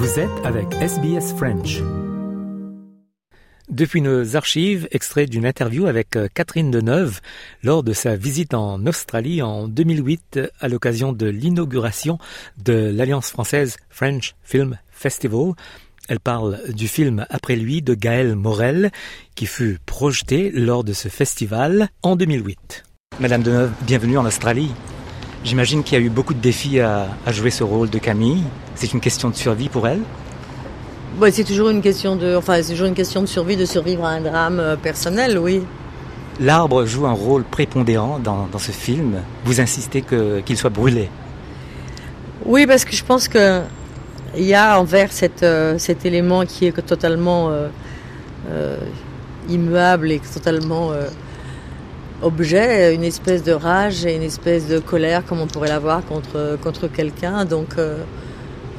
Vous êtes avec SBS French. Depuis nos archives, extrait d'une interview avec euh, Catherine Deneuve lors de sa visite en Australie en 2008 à l'occasion de l'inauguration de l'Alliance française French Film Festival. Elle parle du film Après lui de Gaël Morel qui fut projeté lors de ce festival en 2008. Madame Deneuve, bienvenue en Australie. J'imagine qu'il y a eu beaucoup de défis à, à jouer ce rôle de Camille. C'est une question de survie pour elle? Ouais, c'est toujours une question de, enfin, c'est toujours une question de survie, de survivre à un drame euh, personnel, oui. L'arbre joue un rôle prépondérant dans, dans ce film. Vous insistez que- qu'il soit brûlé. Oui, parce que je pense que il y a envers cette, euh, cet élément qui est totalement euh, euh, immuable et totalement objet, une espèce de rage et une espèce de colère, comme on pourrait l'avoir contre, contre quelqu'un. Donc, euh,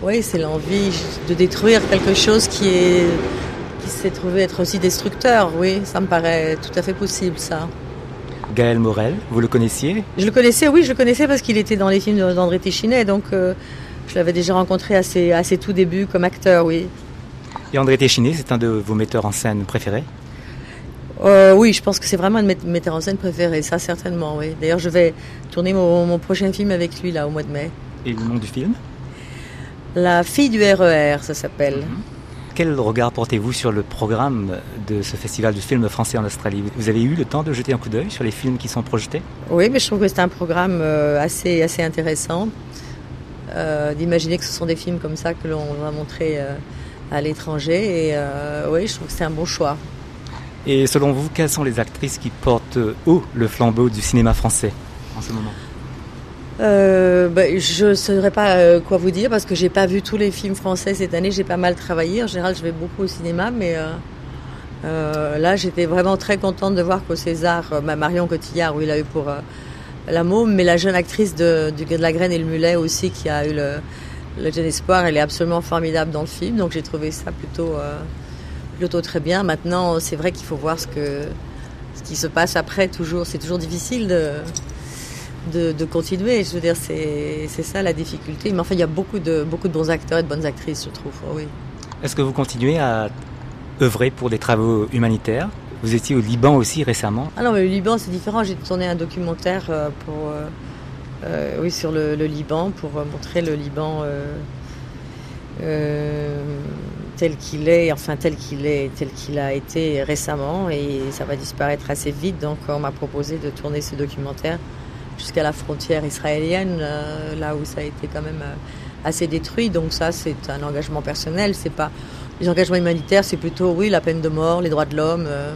oui, c'est l'envie de détruire quelque chose qui est qui s'est trouvé être aussi destructeur. Oui, ça me paraît tout à fait possible, ça. Gaël Morel, vous le connaissiez? Je le connaissais, oui, je le connaissais parce qu'il était dans les films d'André Téchinet, donc euh, je l'avais déjà rencontré à ses, à ses tout débuts comme acteur, oui. Et André Téchiné, c'est un de vos metteurs en scène préférés? Euh, oui, je pense que c'est vraiment un de mes metteurs en scène préféré, ça certainement, oui. D'ailleurs, je vais tourner mon, mon prochain film avec lui, là, au mois de mai. Et le nom du film? La fille du RER, ça s'appelle. Quel regard portez-vous sur le programme de ce festival du film français en Australie? Vous avez eu le temps de jeter un coup d'œil sur les films qui sont projetés? Oui, mais je trouve que c'est un programme euh, assez, assez intéressant euh, d'imaginer que ce sont des films comme ça que l'on va montrer euh, à l'étranger. Et oui, je trouve que c'est un bon choix. Et selon vous, quelles sont les actrices qui portent haut le flambeau du cinéma français en ce moment? Euh, bah, je ne saurais pas euh, quoi vous dire parce que j'ai pas vu tous les films français cette année. J'ai pas mal travaillé. En général, je vais beaucoup au cinéma, mais euh, là, j'étais vraiment très contente de voir qu'au César, bah, Marion Cotillard, où il a eu pour La Môme, mais la jeune actrice de, La Graine et le Mulet aussi, qui a eu le, le Jeune Espoir, elle est absolument formidable dans le film. Donc j'ai trouvé ça plutôt, plutôt très bien. Maintenant, c'est vrai qu'il faut voir ce que ce qui se passe après. Toujours, c'est toujours difficile de de, de continuer. Je veux dire, c'est ça la difficulté. Mais enfin, il y a beaucoup de, beaucoup de bons acteurs et de bonnes actrices, je trouve. Oui. Est-ce que vous continuez à œuvrer pour des travaux humanitaires? Vous étiez au Liban aussi récemment. Ah non, mais le Liban, c'est différent. J'ai tourné un documentaire euh, pour, euh, euh, oui, sur le, le Liban pour montrer le Liban euh, euh, tel qu'il est, enfin tel qu'il est, tel qu'il a été récemment. Et ça va disparaître assez vite. Donc, on m'a proposé de tourner ce documentaire jusqu'à la frontière israélienne, euh, là où ça a été quand même euh, assez détruit. Donc ça, c'est un engagement personnel. C'est pas les engagements humanitaires, c'est plutôt oui la peine de mort, les droits de l'homme. euh.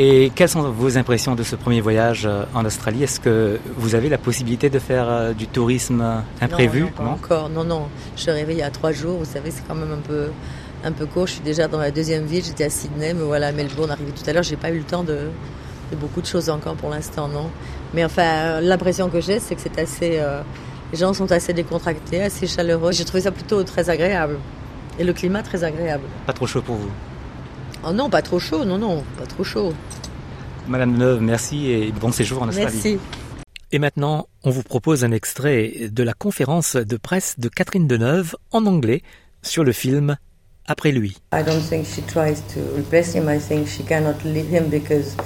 Et quelles sont vos impressions de ce premier voyage euh, en Australie? Est-ce que vous avez la possibilité de faire euh, du tourisme euh, imprévu? Non, non, pas encore. Non, non. Je suis arrivée il y a trois jours. Vous savez, c'est quand même un peu, un peu court. Je suis déjà dans la deuxième ville. J'étais à Sydney, mais voilà, Melbourne, arrivée tout à l'heure. J'ai pas eu le temps de, de beaucoup de choses encore pour l'instant, non. Mais enfin, l'impression que j'ai, c'est que c'est assez. euh, les gens sont assez décontractés, assez chaleureux. J'ai trouvé ça plutôt très agréable. Et le climat très agréable. Pas trop chaud pour vous? Oh non, pas trop chaud. Non, non, pas trop chaud. Madame Neuve, merci et bon séjour en Australie. Merci. Et maintenant, on vous propose un extrait de la conférence de presse de Catherine Deneuve en anglais sur le film Après lui. I don't think she tries to replace him. I think she cannot leave him because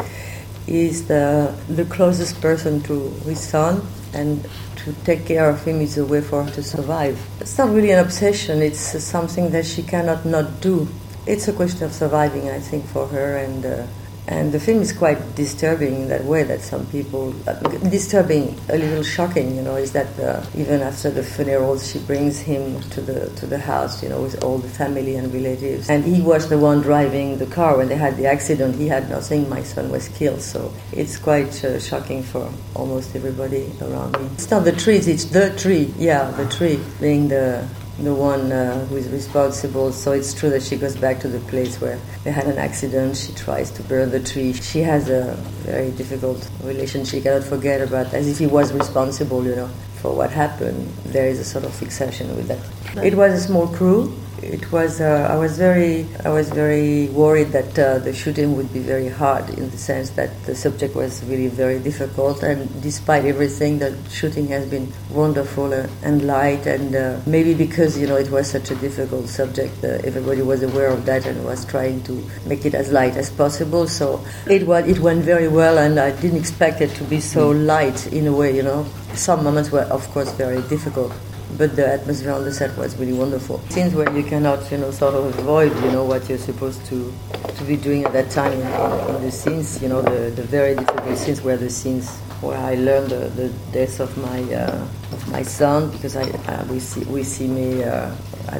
he's the, the closest person to his son, and to take care of him is a way for her to survive. It's not really an obsession, it's something that she cannot not do. It's a question of surviving, I think, for her, and uh, and the film is quite disturbing in that way that some people uh, disturbing a little shocking you know is that uh, even after the funerals she brings him to the to the house you know with all the family and relatives. And he was the one driving the car. When they had the accident he had nothing. My son was killed. So it's quite uh, shocking for almost everybody around me. It's not the trees it's the tree. Yeah the tree being the the one uh, who is responsible. So it's true that she goes back to the place where they had an accident. She tries to burn the tree. She has a very difficult relationship. She cannot forget about, as if he was responsible, you know, for what happened. There is a sort of fixation with that. It was a small crew. It was uh, I was very I was very worried that uh, the shooting would be very hard in the sense that the subject was really very difficult. And despite everything the shooting has been wonderful and light. And uh, maybe because you know it was such a difficult subject uh, everybody was aware of that and was trying to make it as light as possible. So it was it went very well and I didn't expect it to be so light in a way you know. Some moments were of course very difficult but the atmosphere on the set was really wonderful. Scenes where you cannot, you know, sort of avoid, you know, what you're supposed to to be doing at that time in, in, the scenes, you know, the, the very difficult scenes where the scenes where I learned the, the death of my uh, of my son because I uh, we see we see me uh,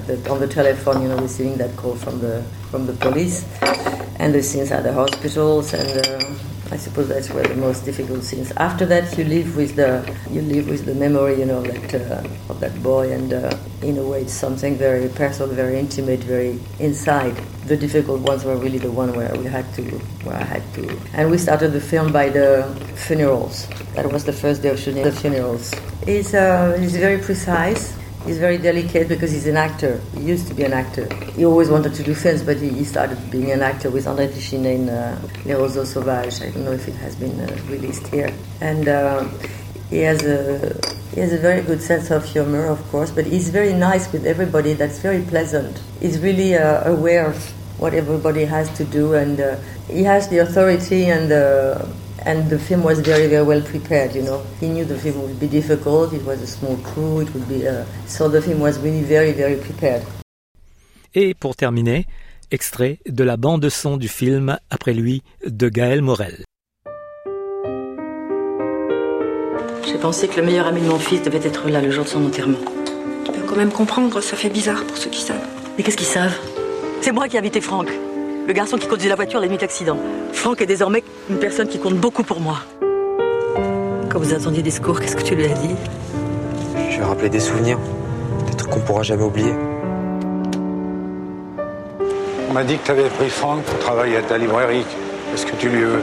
the, on the telephone, you know, receiving that call from the from the police, and the scenes at the hospitals and uh, I suppose that's where the most difficult scenes. After that, you live with the you live with the memory, you know, that uh, that boy, and uh, in a way, it's something very personal, very intimate, very inside. The difficult ones were really the one where we had to, where I had to, and we started the film by the funerals. That was the first day of shooting the funerals. It's uh, it's very precise He's very delicate because he's an actor. He used to be an actor. He always wanted to do films, but he, he started being an actor with André Téchiné in uh, Les Roseaux Sauvages. I don't know if it has been uh, released here. And uh, he has a he has a very good sense of humor, of course, but he's very nice with everybody. That's very pleasant. He's really uh, aware of what everybody has to do, and uh, he has the authority and the and the film was very very well prepared you know. He knew the film would be difficult. It was a small crew. It would be uh, so the film was really very very prepared. Et pour terminer extrait de la bande son du film après lui de Gaël Morel j'ai pensé que le meilleur ami de mon fils devait être là le jour de son enterrement tu peux quand même comprendre ça fait bizarre pour ceux qui savent mais qu'est-ce qu'ils savent? C'est moi qui ai invité Franck le garçon qui conduisait la voiture la nuit d'accident. Franck est désormais une personne qui compte beaucoup pour moi. Quand vous attendiez des secours, qu'est-ce que tu lui as dit? Je lui ai rappelé des souvenirs, des trucs qu'on pourra jamais oublier. On m'a dit que tu avais pris Franck pour travailler à ta librairie. Qu'est-ce que tu lui veux?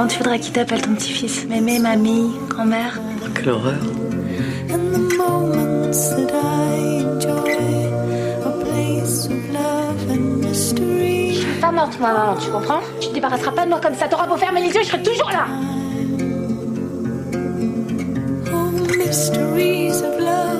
Comment tu voudrais qu'il t'appelle ton petit-fils? Mémé, mamie, grand-mère? Quelle horreur. Je suis pas morte, maman, tu comprends? Tu te débarrasseras pas de moi comme ça. T'auras beau fermer les yeux, je serai toujours là. Mysteries of love